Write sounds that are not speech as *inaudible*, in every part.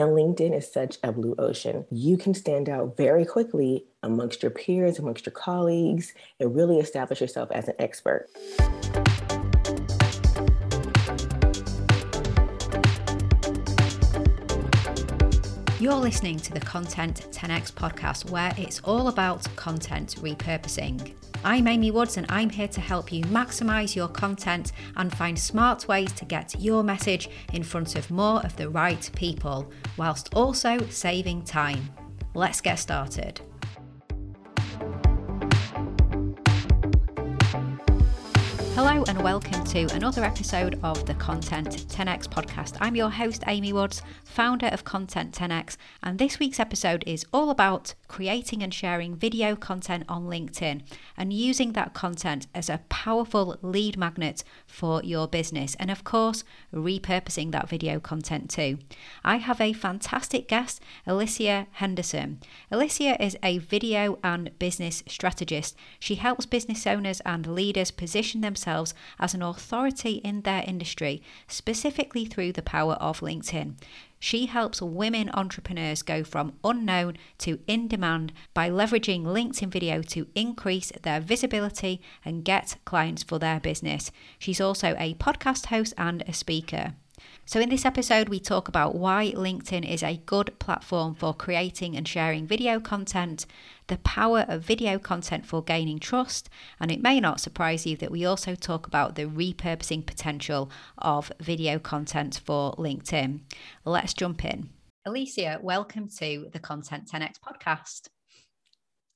And LinkedIn is such a blue ocean. You can stand out very quickly amongst your peers, amongst your colleagues, and really establish yourself as an expert. You're listening to the Content 10x podcast, where it's all about content repurposing. I'm Amy Woods, and I'm here to help you maximize your content and find smart ways to get your message in front of more of the right people, whilst also saving time. Let's get started. Hello, and welcome to another episode of the Content 10x podcast. I'm your host, Amy Woods, founder of Content 10x, and this week's episode is all about creating and sharing video content on LinkedIn and using that content as a powerful lead magnet for your business, and of course, repurposing that video content too. I have a fantastic guest, Alicia Henderson. Alicia is a video and business strategist. She helps business owners and leaders position themselves themselves as an authority in their industry, specifically through the power of LinkedIn. She helps women entrepreneurs go from unknown to in demand by leveraging LinkedIn video to increase their visibility and get clients for their business. She's also a podcast host and a speaker. So, in this episode, we talk about why LinkedIn is a good platform for creating and sharing video content, the power of video content for gaining trust, and it may not surprise you that we also talk about the repurposing potential of video content for LinkedIn. Let's jump in. Alicia, welcome to the Content 10x podcast.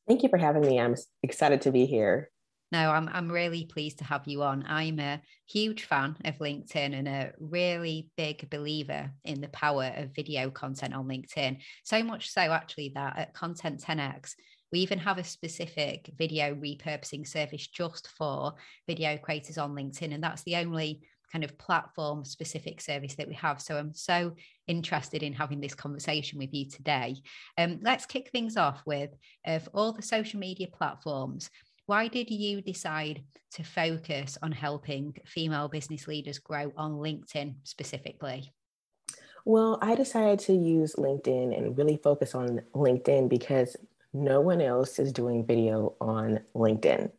Thank you for having me. I'm excited to be here. No, I'm I'm really pleased to have you on. I'm a huge fan of LinkedIn and a really big believer in the power of video content on LinkedIn. So much so actually that at Content 10x we even have a specific video repurposing service just for video creators on LinkedIn and that's the only kind of platform specific service that we have. So I'm so interested in having this conversation with you today. Um, let's kick things off with of all the social media platforms why did you decide to focus on helping female business leaders grow on LinkedIn specifically? Well, I decided to use LinkedIn and really focus on LinkedIn because no one else is doing video on LinkedIn.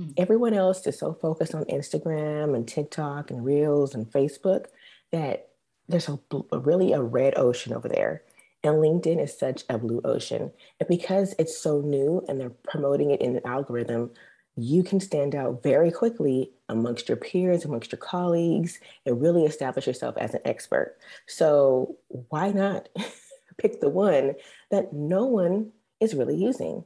Mm. Everyone else is so focused on Instagram and TikTok and Reels and Facebook that there's a, a really a red ocean over there. And LinkedIn is such a blue ocean. And because it's so new and they're promoting it in an algorithm, you can stand out very quickly amongst your peers, amongst your colleagues, and really establish yourself as an expert. So, why not *laughs* pick the one that no one is really using?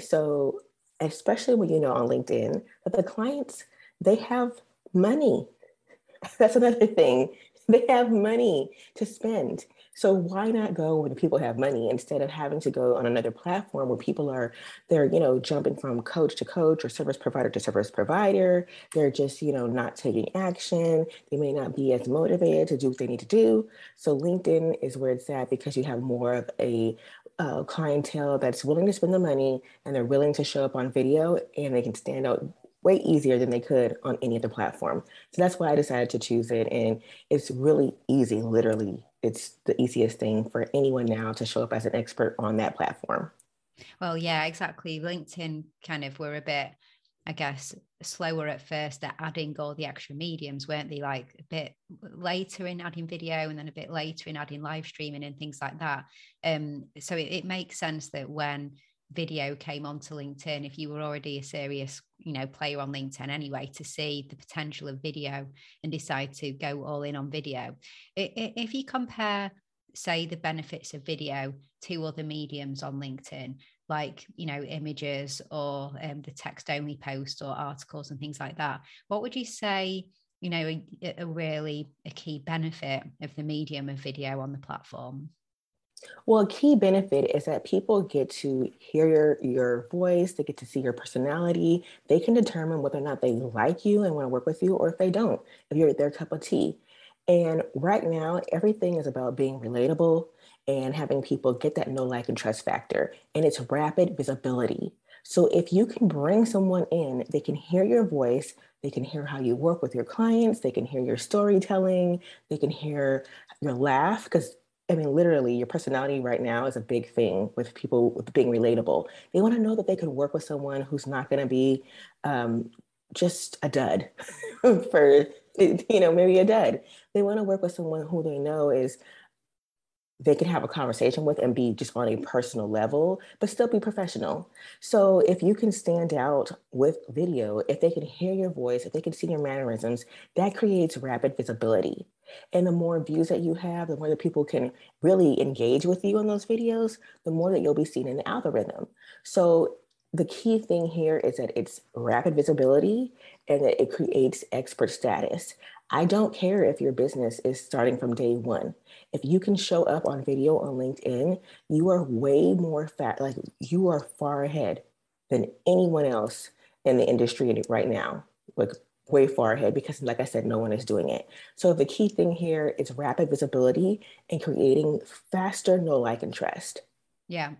So, especially when you know on LinkedIn that the clients, they have money. *laughs* That's another thing. *laughs* They have money to spend. So why not go when people have money instead of having to go on another platform where people are they're you know jumping from coach to coach or service provider to service provider. They're just you know not taking action. They may not be as motivated to do what they need to do. So LinkedIn is where it's at because you have more of a uh, clientele that's willing to spend the money and they're willing to show up on video and they can stand out way easier than they could on any other platform. So that's why I decided to choose it. And it's really easy, literally it's the easiest thing for anyone now to show up as an expert on that platform. Well, yeah, exactly. LinkedIn kind of were a bit, I guess, slower at first at adding all the extra mediums, weren't they? Like a bit later in adding video and then a bit later in adding live streaming and things like that. Um, so it, it makes sense that when video came onto LinkedIn, if you were already a serious, you know, player on LinkedIn anyway, to see the potential of video and decide to go all in on video. If you compare, say, the benefits of video to other mediums on LinkedIn, like you know images or um, the text only post or articles and things like that, what would you say? You know, a, a really a key benefit of the medium of video on the platform. Well, a key benefit is that people get to hear your, your voice, they get to see your personality. They can determine whether or not they like you and want to work with you, or if they don't, if you're their cup of tea. And right now, everything is about being relatable and having people get that know, like, and trust factor. And it's rapid visibility. So if you can bring someone in, they can hear your voice, they can hear how you work with your clients, they can hear your storytelling, they can hear your laugh, because I mean, literally, your personality right now is a big thing with people with being relatable. They want to know that they could work with someone who's not going to be um, just a dud *laughs* for, you know, maybe a dud. They want to work with someone who they know is they can have a conversation with and be just on a personal level, but still be professional. So if you can stand out with video, if they can hear your voice, if they can see your mannerisms, that creates rapid visibility. And the more views that you have, the more that people can really engage with you in those videos, the more that you'll be seen in the algorithm. So the key thing here is that it's rapid visibility and that it creates expert status. I don't care if your business is starting from day one. If you can show up on video on LinkedIn, you are way more fat, like you are far ahead than anyone else in the industry right now, like way far ahead because like I said, no one is doing it. So the key thing here is rapid visibility and creating faster no like and trust. Yeah.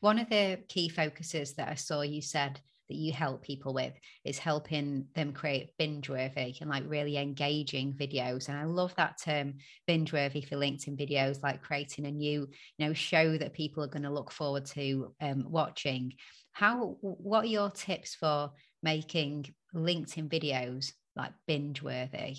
One of the key focuses that I saw you said that you help people with is helping them create binge worthy and like really engaging videos. And I love that term binge worthy for LinkedIn videos, like creating a new, you know, show that people are going to look forward to um, watching. How, what are your tips for making LinkedIn videos like binge worthy?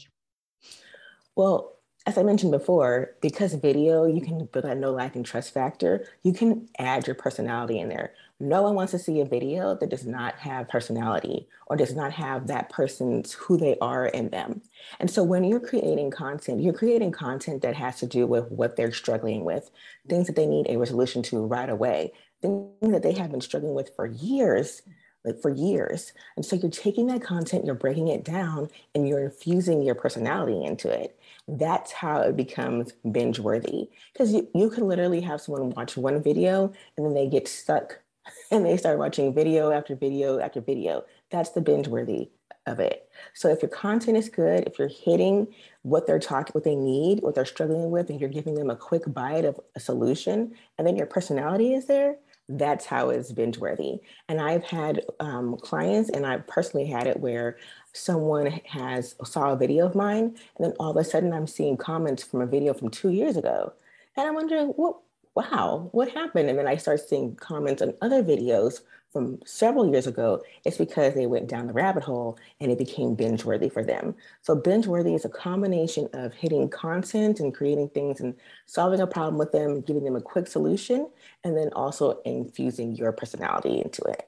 Well, as I mentioned before, because video, you can build that no like and trust factor, you can add your personality in there. No one wants to see a video that does not have personality or does not have that person's who they are in them. And so when you're creating content, you're creating content that has to do with what they're struggling with, things that they need a resolution to right away, things that they have been struggling with for years like for years. And so you're taking that content, you're breaking it down, and you're infusing your personality into it that's how it becomes binge worthy. Because you, you can literally have someone watch one video and then they get stuck *laughs* and they start watching video after video after video. That's the binge worthy of it. So if your content is good, if you're hitting what they're talking, what they need, what they're struggling with, and you're giving them a quick bite of a solution, and then your personality is there, that's how it's binge worthy. And I've had um, clients, and I personally had it where someone has saw a video of mine, and then all of a sudden I'm seeing comments from a video from two years ago, and I'm wondering, what? Wow, what happened? And then I start seeing comments on other videos from several years ago. It's because they went down the rabbit hole and it became binge worthy for them. So binge worthy is a combination of hitting content and creating things and solving a problem with them, giving them a quick solution, and then also infusing your personality into it.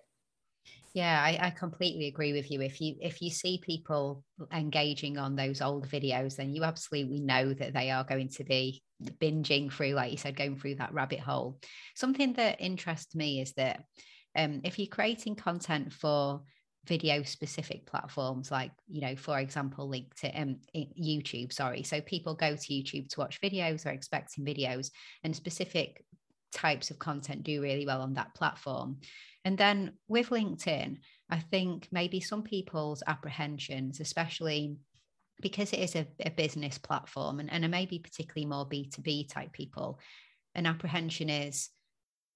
Yeah, I, I, completely agree with you. If you if you see people engaging on those old videos, then you absolutely know that they are going to be binging through, like you said, going through that rabbit hole. Something that interests me is that um, if you're creating content for video specific platforms like you know for example linkedin um, youtube sorry. So people go to youtube to watch videos or expecting videos and specific types of content do really well on that platform. And then with LinkedIn, I think maybe some people's apprehensions, especially because it is a, a business platform and, and maybe particularly more B2B type people, an apprehension is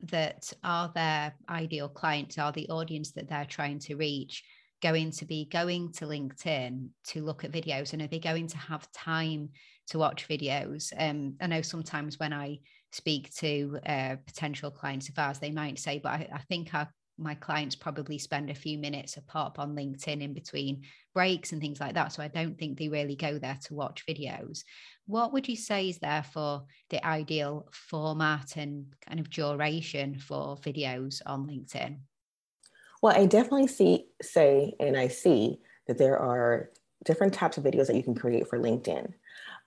that are their ideal clients, are the audience that they're trying to reach going to be going to LinkedIn to look at videos and are they going to have time to watch videos? Um, I know sometimes when I speak to uh, potential clients of ours, they might say, but I, I think our my clients probably spend a few minutes a pop on LinkedIn in between breaks and things like that. So I don't think they really go there to watch videos. What would you say is therefore the ideal format and kind of duration for videos on LinkedIn? Well, I definitely see, say, and I see that there are different types of videos that you can create for LinkedIn.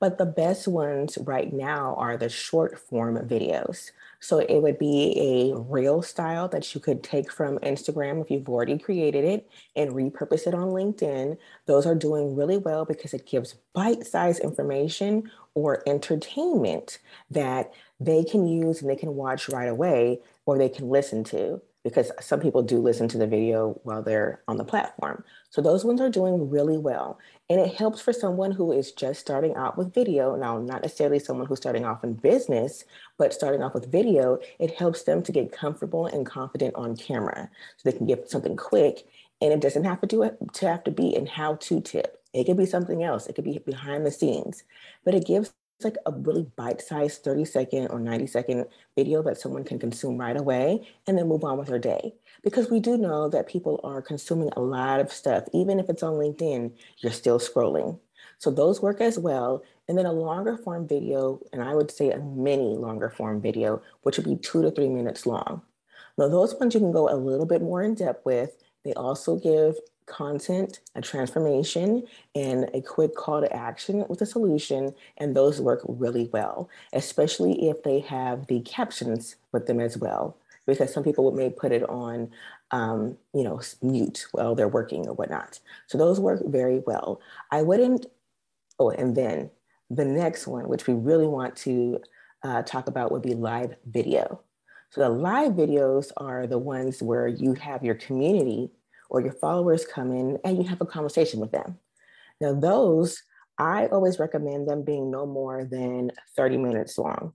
But the best ones right now are the short form videos. So it would be a reel style that you could take from Instagram if you've already created it and repurpose it on LinkedIn. Those are doing really well because it gives bite sized information or entertainment that they can use and they can watch right away or they can listen to because some people do listen to the video while they're on the platform. So those ones are doing really well. And it helps for someone who is just starting out with video. Now, not necessarily someone who's starting off in business, but starting off with video, it helps them to get comfortable and confident on camera. So they can get something quick and it doesn't have to do it to have to be in how to tip. It could be something else. It could be behind the scenes, but it gives like a really bite-sized 30 second or 90 second video that someone can consume right away and then move on with their day. Because we do know that people are consuming a lot of stuff. Even if it's on LinkedIn, you're still scrolling. So those work as well. And then a longer form video, and I would say a mini longer form video, which would be two to three minutes long. Now, those ones you can go a little bit more in depth with. They also give content, a transformation, and a quick call to action with a solution. And those work really well, especially if they have the captions with them as well. Because some people may put it on, um, you know, mute while they're working or whatnot. So those work very well. I wouldn't, oh, and then the next one, which we really want to uh, talk about, would be live video. So the live videos are the ones where you have your community or your followers come in and you have a conversation with them. Now, those, I always recommend them being no more than 30 minutes long.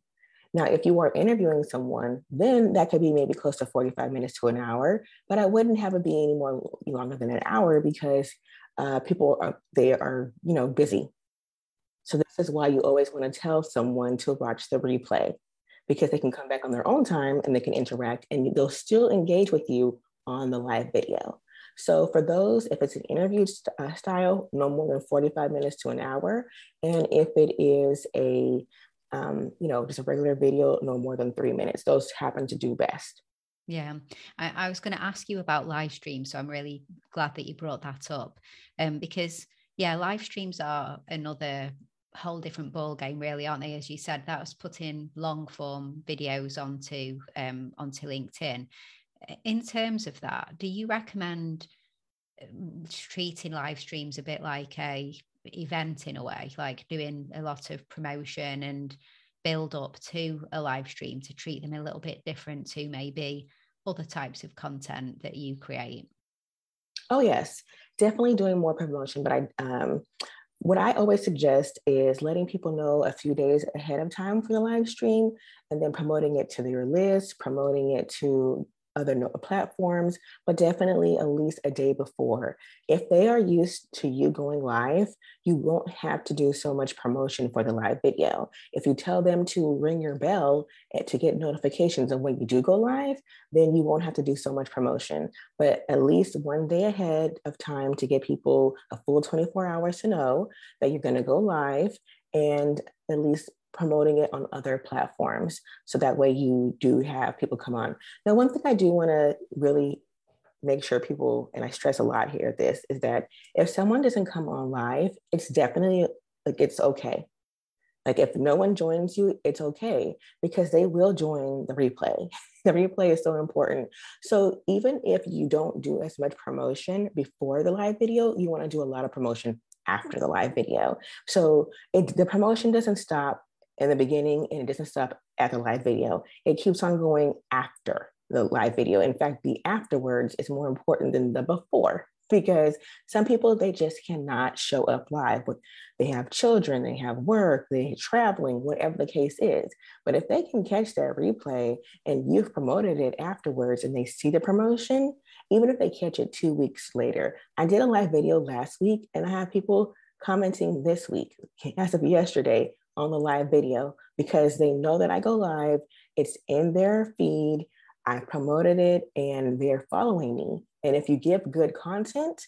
Now, if you are interviewing someone, then that could be maybe close to 45 minutes to an hour, but I wouldn't have it be any more longer than an hour because uh, people are, they are, you know, busy. So this is why you always want to tell someone to watch the replay because they can come back on their own time and they can interact and they'll still engage with you on the live video. So for those, if it's an interview st- uh, style, no more than 45 minutes to an hour. And if it is a, um, you know, just a regular video, no more than three minutes. Those happen to do best. Yeah, I, I was going to ask you about live streams. So I'm really glad that you brought that up. Um, because yeah, live streams are another whole different ball game really aren't they as you said that was putting long form videos onto um onto linkedin in terms of that, do you recommend um, treating live streams a bit like a event in a way, like doing a lot of promotion and build up to a live stream to treat them a little bit different to maybe other types of content that you create? Oh yes, definitely doing more promotion. But I, um, what I always suggest is letting people know a few days ahead of time for the live stream, and then promoting it to their list, promoting it to other platforms, but definitely at least a day before. If they are used to you going live, you won't have to do so much promotion for the live video. If you tell them to ring your bell eh, to get notifications of when you do go live, then you won't have to do so much promotion. But at least one day ahead of time to get people a full 24 hours to know that you're going to go live and at least promoting it on other platforms. So that way you do have people come on. Now, one thing I do want to really make sure people, and I stress a lot here, this is that if someone doesn't come on live, it's definitely like it's okay. Like if no one joins you, it's okay because they will join the replay. *laughs* the replay is so important. So even if you don't do as much promotion before the live video, you want to do a lot of promotion after the live video. So it, the promotion doesn't stop in the beginning and it doesn't stop at the live video. It keeps on going after the live video. In fact, the afterwards is more important than the before because some people they just cannot show up live they have children they have work they're traveling whatever the case is but if they can catch that replay and you've promoted it afterwards and they see the promotion even if they catch it two weeks later i did a live video last week and i have people commenting this week as of yesterday on the live video because they know that I go live. It's in their feed. I promoted it and they're following me. And if you give good content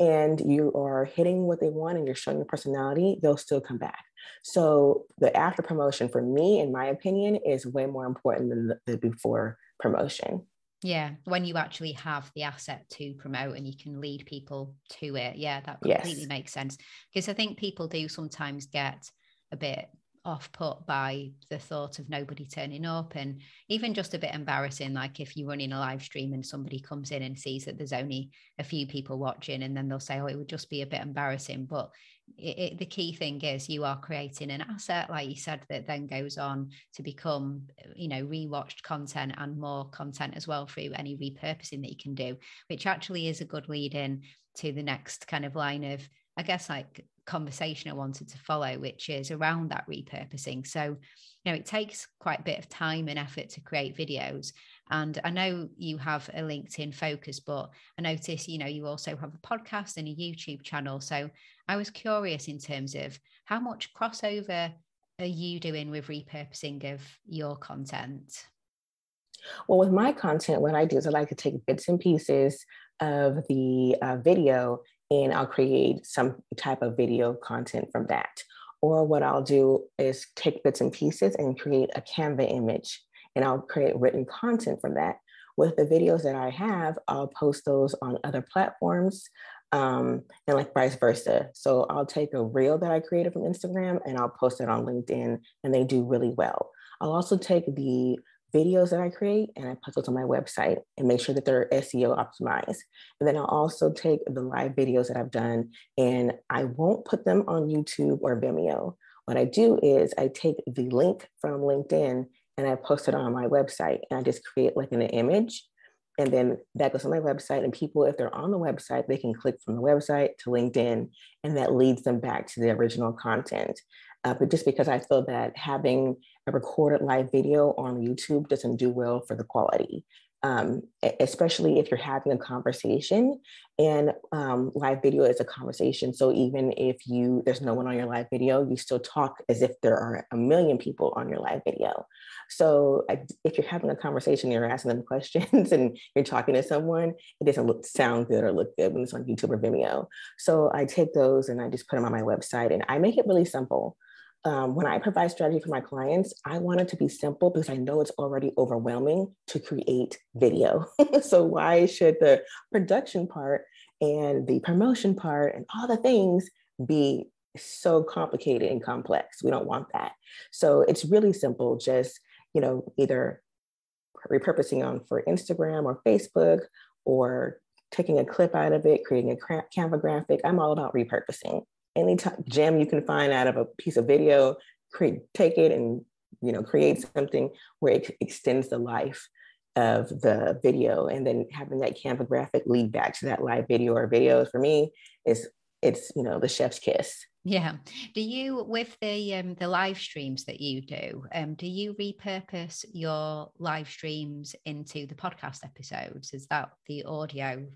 and you are hitting what they want and you're showing your personality, they'll still come back. So the after promotion for me, in my opinion, is way more important than the, before promotion. Yeah, when you actually have the asset to promote and you can lead people to it. Yeah, that completely yes. makes sense. Because I think people do sometimes get a bit off put by the thought of nobody turning up and even just a bit embarrassing like if you're running a live stream and somebody comes in and sees that there's only a few people watching and then they'll say oh it would just be a bit embarrassing. But it, it, the key thing is you are creating an asset like you said that then goes on to become you know rewatched content and more content as well through any repurposing that you can do which actually is a good lead in to the next kind of line of I guess like conversation I wanted to follow, which is around that repurposing. So, you know, it takes quite a bit of time and effort to create videos. And I know you have a LinkedIn focus, but I notice, you know, you also have a podcast and a YouTube channel. So I was curious in terms of how much crossover are you doing with repurposing of your content? Well, with my content, what I do is I like to take bits and pieces of the uh, video and I'll create some type of video content from that. Or what I'll do is take bits and pieces and create a Canva image and I'll create written content from that. With the videos that I have, I'll post those on other platforms um, and like vice versa. So I'll take a reel that I created from Instagram and I'll post it on LinkedIn and they do really well. I'll also take the videos that I create and I put those on my website and make sure that they're SEO optimized. And then I'll also take the live videos that I've done and I won't put them on YouTube or Vimeo. What I do is I take the link from LinkedIn and I post it on my website and I just create like an image and then that goes on my website and people if they're on the website they can click from the website to linkedin and that leads them back to the original content uh, but just because i feel that having a recorded live video on youtube doesn't do well for the quality. Um, especially if you're having a conversation and um, live video is a conversation. So even if you there's no one on your live video you still talk as if there are a million people on your live video. So if you're having a conversation you're asking them *laughs* questions and you're talking to someone it doesn't look sound good or look good when it's on youtube or vimeo. So i take those and i just put them on my website and i make it really simple um, when I provide strategy for my clients, I want it to be simple because I know it's already overwhelming to create video. *laughs* so, why should the production part and the promotion part and all the things be so complicated and complex? We don't want that. So, it's really simple. Just, you know, either repurposing on for Instagram or Facebook or taking a clip out of it, creating a Canva graphic. I'm all about repurposing any t- gem you can find out of a piece of video, create, take it and you know create something where it extends the life of the video, and then having that Canva graphic lead back to that live video or videos for me is it's you know the chef's kiss. Yeah. Do you with the um the live streams that you do, um, do you repurpose your live streams into the podcast episodes? Is that the audio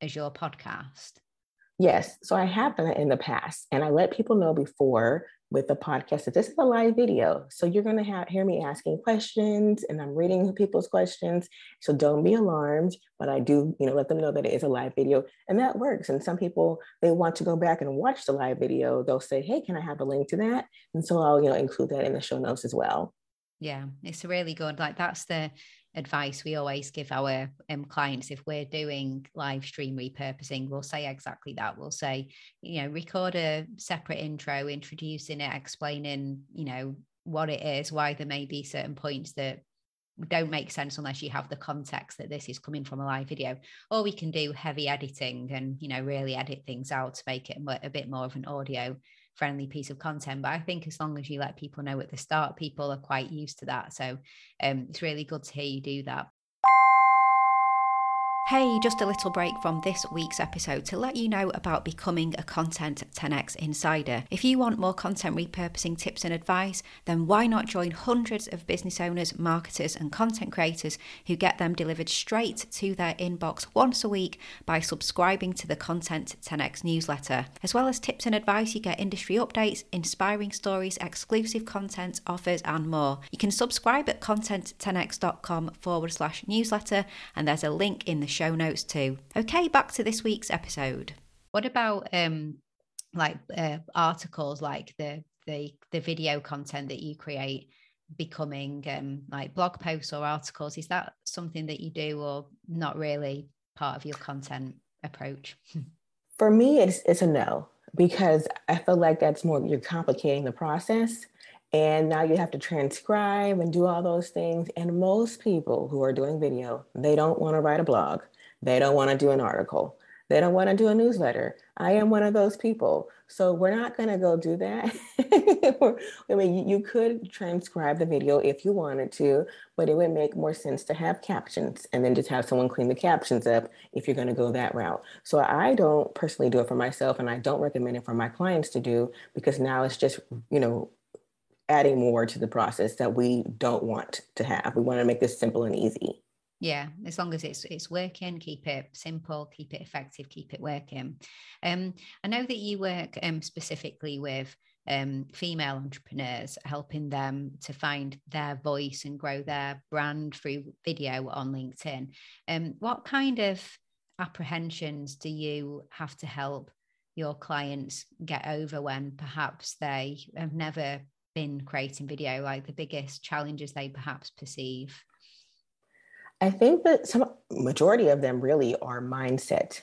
as your podcast? Yes. So I have done it in the past. And I let people know before with the podcast that this is a live video. So you're going to have, hear me asking questions and I'm reading people's questions. So don't be alarmed, but I do, you know, let them know that it is a live video and that works. And some people, they want to go back and watch the live video. They'll say, hey, can I have a link to that? And so I'll, you know, include that in the show notes as well. Yeah, it's really good. Like that's the advice we always give our um, clients if we're doing live stream repurposing we'll say exactly that. We'll say you know record a separate intro introducing it explaining you know what it is why there may be certain points that don't make sense unless you have the context that this is coming from a live video. Or we can do heavy editing and you know really edit things out to make it a bit more of an audio friendly piece of content. But I think as long as you let people know at the start, people are quite used to that. So um, it's really good to hear you do that. Hey, just a little break from this week's episode to let you know about becoming a Content 10x Insider. If you want more content repurposing tips and advice, then why not join hundreds of business owners, marketers, and content creators who get them delivered straight to their inbox once a week by subscribing to the Content 10x newsletter. As well as tips and advice, you get industry updates, inspiring stories, exclusive content, offers, and more. You can subscribe at content10x.com forward slash newsletter, and there's a link in the show notes too. Okay, back to this week's episode. What about um like uh, articles like the the the video content that you create becoming um like blog posts or articles is that something that you do or not really part of your content approach for me it's it's a no because i feel like that's more you're complicating the process and now you have to transcribe and do all those things. And most people who are doing video, they don't want to write a blog. They don't want to do an article. They don't want to do a newsletter. I am one of those people. So we're not going to go do that. *laughs* I mean, you could transcribe the video if you wanted to, but it would make more sense to have captions and then just have someone clean the captions up if you're going to go that route. So I don't personally do it for myself and I don't recommend it for my clients to do because now it's just, you know, adding more to the process that we don't want to have. We want to make this simple and easy. Yeah, as long as it's it's working, keep it simple, keep it effective, keep it working. Um, I know that you work um, specifically with um, female entrepreneurs, helping them to find their voice and grow their brand through video on LinkedIn. Um, what kind of apprehensions do you have to help your clients get over when perhaps they have never been creating video, like the biggest challenges they perhaps perceive? I think that some majority of them really are mindset.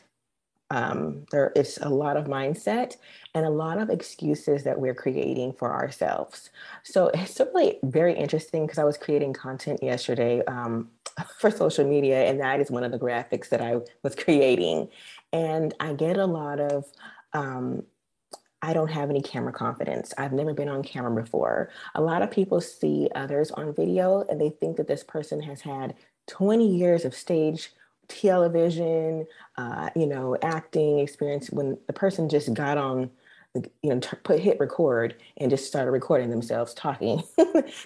Um, there is a lot of mindset and a lot of excuses that we're creating for ourselves. So *laughs* it's really very interesting because I was creating content yesterday um, *laughs* for social media, and that is one of the graphics that I was *laughs* creating. And I get a lot of um, I don't have any camera confidence. I've never been on camera before. A lot of people see others on video and they think that this person has had 20 years of stage television, uh, you know, acting experience when the person just got on, you know, put hit record and just started recording themselves talking. *laughs*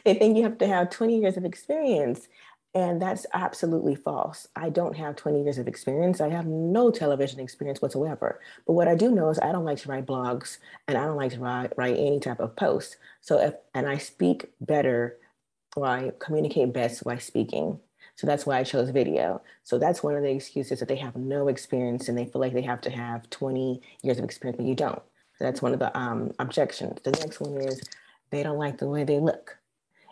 they think you have to have 20 years of experience. And that's absolutely false. I don't have 20 years of experience. I have no television experience whatsoever. But what I do know is I don't like to write blogs and I don't like to write, write any type of post. So if, and I speak better or I communicate best by speaking. So that's why I chose video. So that's one of the excuses that they have no experience and they feel like they have to have 20 years of experience, but you don't. So that's one of the um, objections. The next one is they don't like the way they look.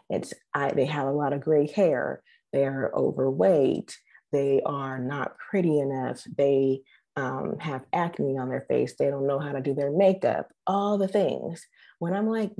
It's I, they have a lot of gray hair they're overweight, they are not pretty enough, they um, have acne on their face, they don't know how to do their makeup, all the things. When I'm like,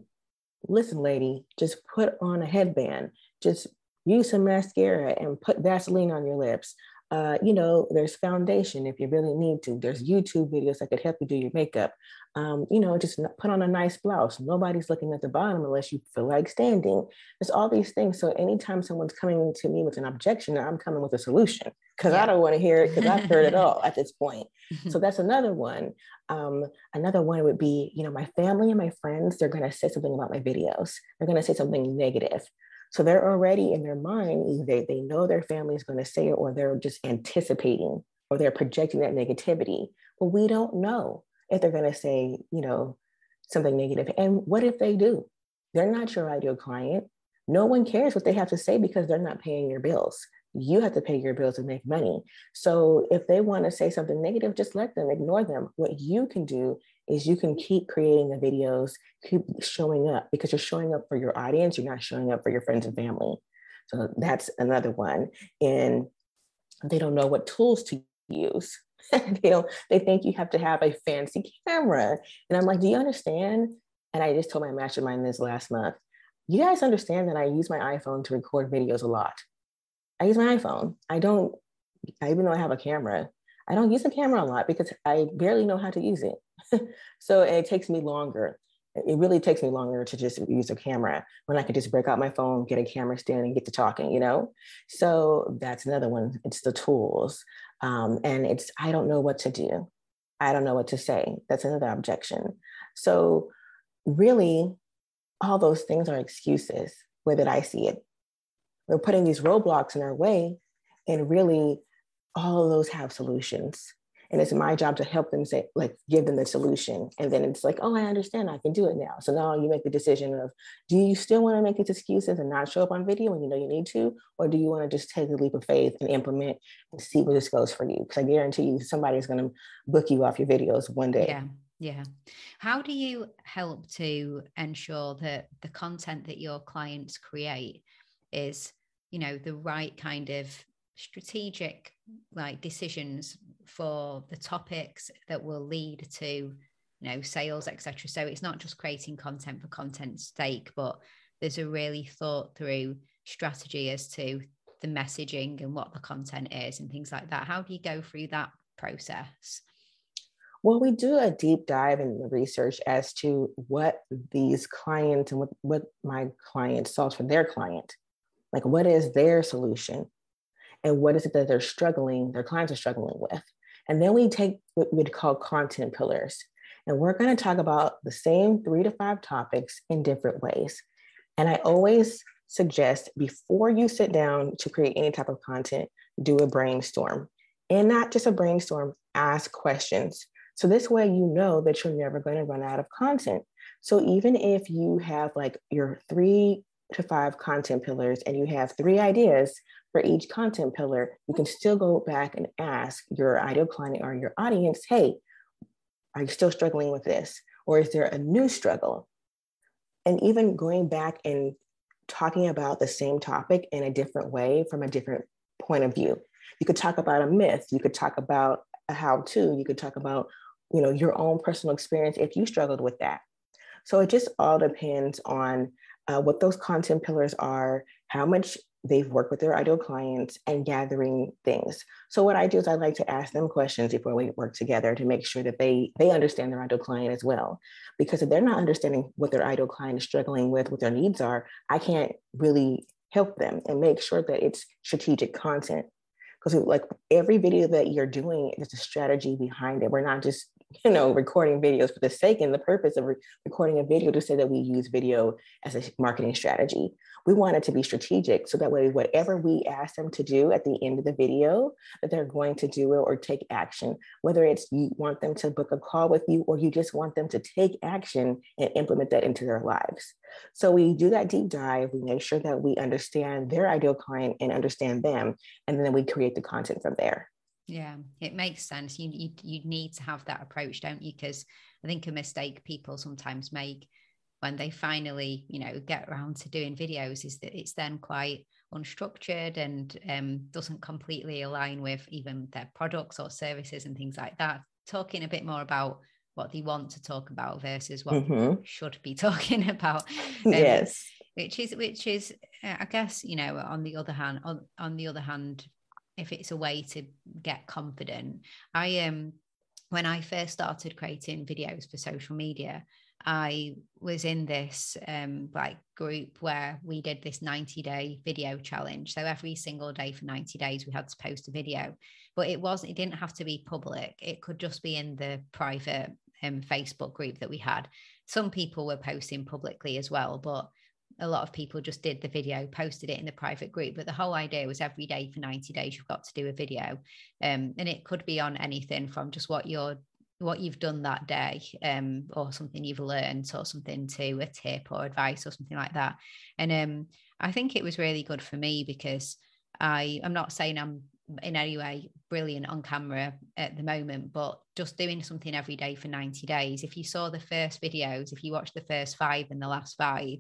listen, lady, just put on a headband, just use some mascara and put Vaseline on your lips. Uh, you know, there's foundation if you really need to. There's YouTube videos that could help you do your makeup. Um, you know, just put on a nice blouse. Nobody's looking at the bottom unless you feel like standing. There's all these things. So anytime someone's coming to me with an objection, I'm coming with a solution because yeah. I don't want to hear it because I've heard it *laughs* all at this point. so *laughs* that's another one. Um, another one would be, you know, my family and my friends, they're going to say something about my videos. They're going to say something negative. So they're already in their mind, they, they know their family is going to say it or they're just anticipating or they're projecting that negativity. But we don't know if they're going to say, you know, something negative. And what if they do? They're not your ideal client. No one cares what they have to say because they're not paying your bills. You have to pay your bills and make money. So if they want to say something negative, just let them ignore them. What you can do is you can keep creating the videos, keep showing up because you're showing up for your audience, you're not showing up for your friends and family. So that's another one. And they don't know what tools to use. *laughs* they don't, they think you have to have a fancy camera. And I'm like, do you understand? And I just told my mastermind this last month. You guys understand that I use my iPhone to record videos a lot. I use my iPhone. I don't, even though I have a camera, I don't use the camera a lot because I barely know how to use it. *laughs* so it takes me longer. It really takes me longer to just use a camera when I could just break out my phone, get a camera stand, and get to talking, you know? So that's another one. It's the tools. Um, and it's, I don't know what to do. I don't know what to say. That's another objection. So, really, all those things are excuses, that I see it. We're putting these roadblocks in our way, and really, all of those have solutions. And it's my job to help them say like give them the solution. And then it's like oh i understand. I can do it now. So now you make the decision of do you still want to make these excuses and not show up on video when you know you need to? Or do you want to just take the leap of faith and implement and see where this goes for you? Because i guarantee you somebody's going to book you off your videos one day. Yeah. Yeah. How do you help to ensure that the content that your clients create is, you know, the right kind of strategic like decisions for the topics that will lead to you know sales etc so it's not just creating content for content's sake but there's a really thought through strategy as to the messaging and what the content is and things like that. How do you go through that process? Well, we do a deep dive in the research as to what these clients and what, what my client solves for their client. Like, what is their solution? and what is it that they're struggling, their clients are struggling with. And then we take what we'd call content pillars. And we're going to talk about the same three to five topics in different ways. And I always suggest before you sit down to create any type of content, do a brainstorm. And not just a brainstorm, ask questions. So this way you know that you're never going to run out of content. So even if you have like your three to five content pillars and you have three ideas for each content pillar, you can still go back and ask your ideal client or your audience, hey, are you still struggling with this? Or is there a new struggle? And even going back and talking about the same topic in a different way from a different point of view. You could talk about a myth, you could talk about a how to, you could talk about, you know, your own personal experience if you struggled with that. So it just all depends on uh, what those content pillars are, how much they've worked with their ideal clients and gathering things. So what I do is I like to ask them questions before we work together to make sure that they they understand their ideal client as well. Because if they're not understanding what their ideal client is struggling with, what their needs are, I can't really help them and make sure that it's strategic content. Because like every video that you're doing, there's a strategy behind it. We're not just *laughs* you know, recording videos for the sake and the purpose of re- recording a video to say that we use video as a marketing strategy. We want it to be strategic so that way, whatever we ask them to do at the end of the video, that they're going to do it or take action. Whether it's you want them to book a call with you or you just want them to take action and implement that into their lives. So we do that deep dive. We make sure that we understand their ideal client and understand them, and then we create the content from there. Yeah, it makes sense. You you you need to have that approach, don't you? Because I think a mistake people sometimes make when they finally, you know, get around to doing videos is that it's then quite unstructured and um, doesn't completely align with even their products or services and things like that. Talking a bit more about what they want to talk about versus what mm-hmm. should be *laughs* talking about. *laughs* Um, yes. Which is which is I guess you know on the other hand on on the other hand if it's a way to get confident. I um when I first started creating videos for social media, I was in this um, like group where we did this 90 day video challenge. So every single day for 90 days, we had to post a video, but it wasn't, it didn't have to be public. It could just be in the private um, Facebook group that we had. Some people were posting publicly as well, but a lot of people just did the video, posted it in the private group. But the whole idea was every day for 90 days, you've got to do a video. Um, and it could be on anything from just what you're what you've done that day um, or something you've learned or something to a tip or advice or something like that and um, i think it was really good for me because i i'm not saying i'm in any way brilliant on camera at the moment but just doing something every day for 90 days if you saw the first videos if you watched the first five and the last five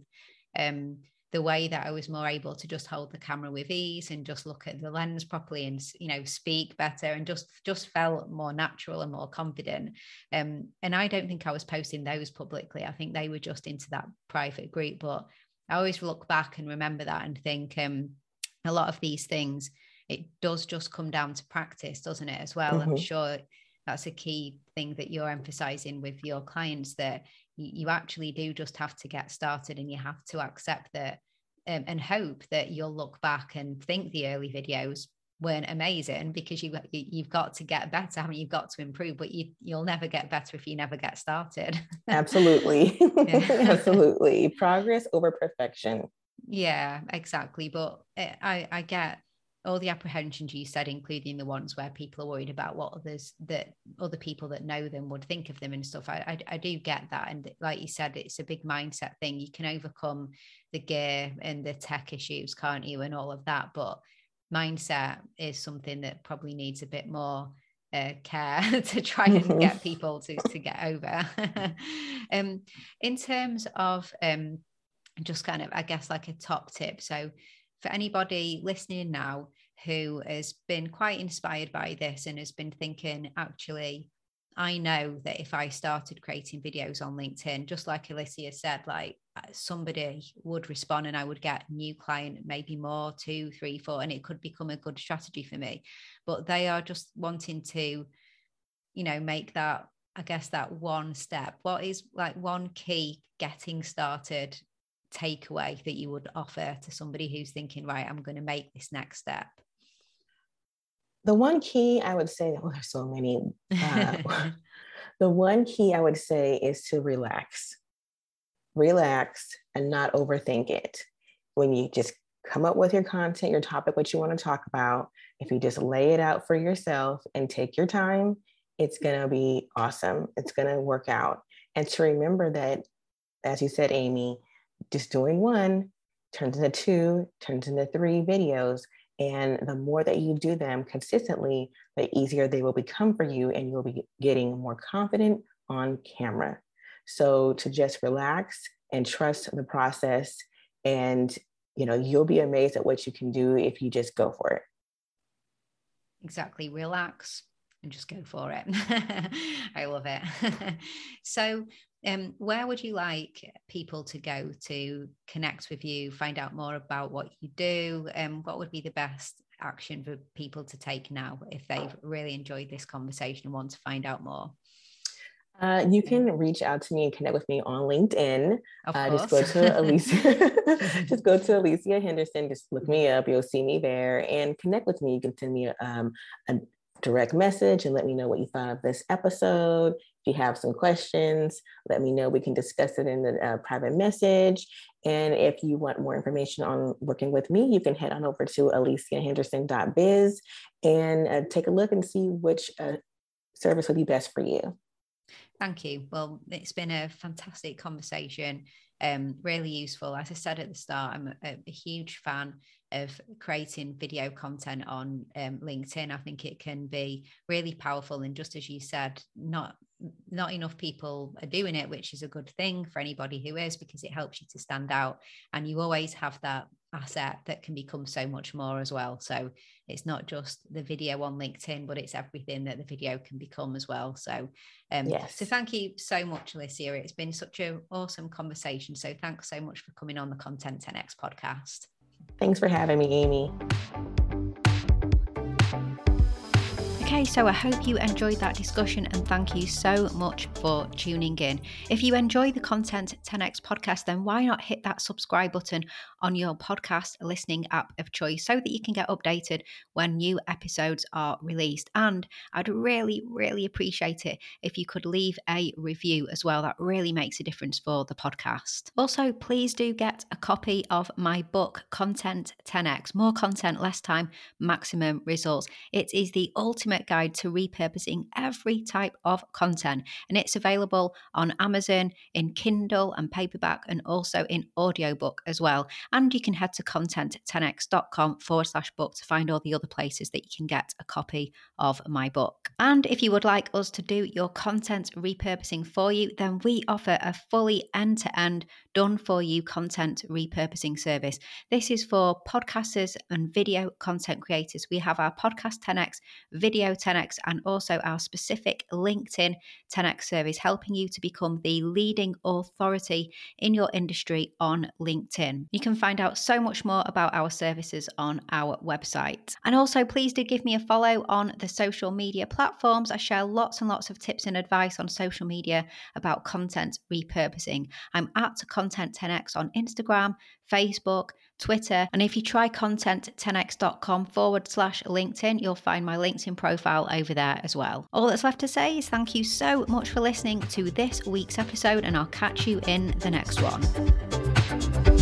um, the way that I was more able to just hold the camera with ease and just look at the lens properly and you know speak better and just just felt more natural and more confident. Um, and I don't think I was posting those publicly. I think they were just into that private group. But I always look back and remember that and think um, a lot of these things it does just come down to practice, doesn't it? As well, mm-hmm. I'm sure that's a key thing that you're emphasizing with your clients that you, actually do just have to get started and you have to accept that um, and hope that you'll look back and think the early videos weren't amazing because you you've got to get better haven't you? you've got to improve but you you'll never get better if you never get started. *laughs* Absolutely. *laughs* Absolutely. Progress over perfection. Yeah exactly. But eh, i i get all the apprehensions you said, including the ones where people are worried about what others that other people that know them would think of them and stuff. I, I, I do get that, and like you said, it's a big mindset thing. You can overcome the gear and the tech issues, can't you, and all of that. But mindset is something that probably needs a bit more uh, care *laughs* to try and get people to to get over. *laughs* um, in terms of um, just kind of, I guess, like a top tip. So for anybody listening now who has been quite inspired by this and has been thinking, actually, I know that if I started creating videos on LinkedIn, just like Alicia said, like uh, somebody would respond and I would get new client, maybe more, two, three, four, and it could become a good strategy for me. But they are just wanting to, you know, make that, I guess, that one step. What is like one key getting started takeaway that you would offer to somebody who's thinking, right, I'm going to make this next step? The one key I would say, oh, there's so many. Uh, *laughs* *laughs* the one key I would say is to relax, relax and not overthink it. When you just come up with your content, your topic, what you want to talk about, if you just lay it out for yourself and take your time, it's going to be awesome. It's going to work out. And to remember that as you said, Amy, just doing one turns into two, turns into three videos. And the more that you do them consistently, the easier they will become for you, and you'll be getting more confident on camera. So to just relax and trust the process, and you know, you'll be amazed at what you can do if you just go for it. Exactly. Relax and just go for it. *laughs* I love it. *laughs* so, um, where would you like people to go to connect with you, find out more about what you do? Um, what would be the best action for people to take now if they've really enjoyed this conversation and want to find out more? Uh, you can reach out to me and connect with me on LinkedIn. Uh, just go to Alicia. *laughs* just go to Alicia Henderson. Just look me up. You'll see me there and connect with me. You can send me um, a direct message and let me know what you thought of this episode. If you have some questions, let me know. We can discuss it in the uh, private message. And if you want more information on working with me, you can head on over to aliciahenderson.biz and uh, take a look and see which uh, service would be best for you. Thank you. Well, it's been a fantastic conversation, um, really useful. As I said at the start, I'm a, a huge fan of creating video content on um, LinkedIn. I think it can be really powerful. And just as you said, not not enough people are doing it, which is a good thing for anybody who is because it helps you to stand out. And you always have that asset that can become so much more as well. So it's not just the video on LinkedIn, but it's everything that the video can become as well. So um yes. so thank you so much, Alicia. It's been such an awesome conversation. So thanks so much for coming on the Content 10X podcast. Thanks for having me, Amy. Okay, so I hope you enjoyed that discussion and thank you so much for tuning in. If you enjoy the Content 10x podcast, then why not hit that subscribe button on your podcast listening app of choice so that you can get updated when new episodes are released? And I'd really, really appreciate it if you could leave a review as well. That really makes a difference for the podcast. Also, please do get a copy of my book, Content 10x More Content, Less Time, Maximum Results. It is the ultimate guide to repurposing every type of content. And it's available on Amazon in Kindle and paperback and also in audiobook as well. And you can head to content10x.com forward slash book to find all the other places that you can get a copy of my book. And if you would like us to do your content repurposing for you, then we offer a fully end to end, done for you content repurposing service. This is for podcasters and video content creators. We have our Podcast 10x video 10x and also our specific LinkedIn 10x service, helping you to become the leading authority in your industry on LinkedIn. You can find out so much more about our services on our website. And also, please do give me a follow on the social media platforms. I share lots and lots of tips and advice on social media about content repurposing. I'm at Content 10x on Instagram, Facebook, Twitter. And if you try content10x.com forward slash LinkedIn, you'll find my LinkedIn profile over there as well. All that's left to say is thank you so much for listening to this week's episode, and I'll catch you in the next one.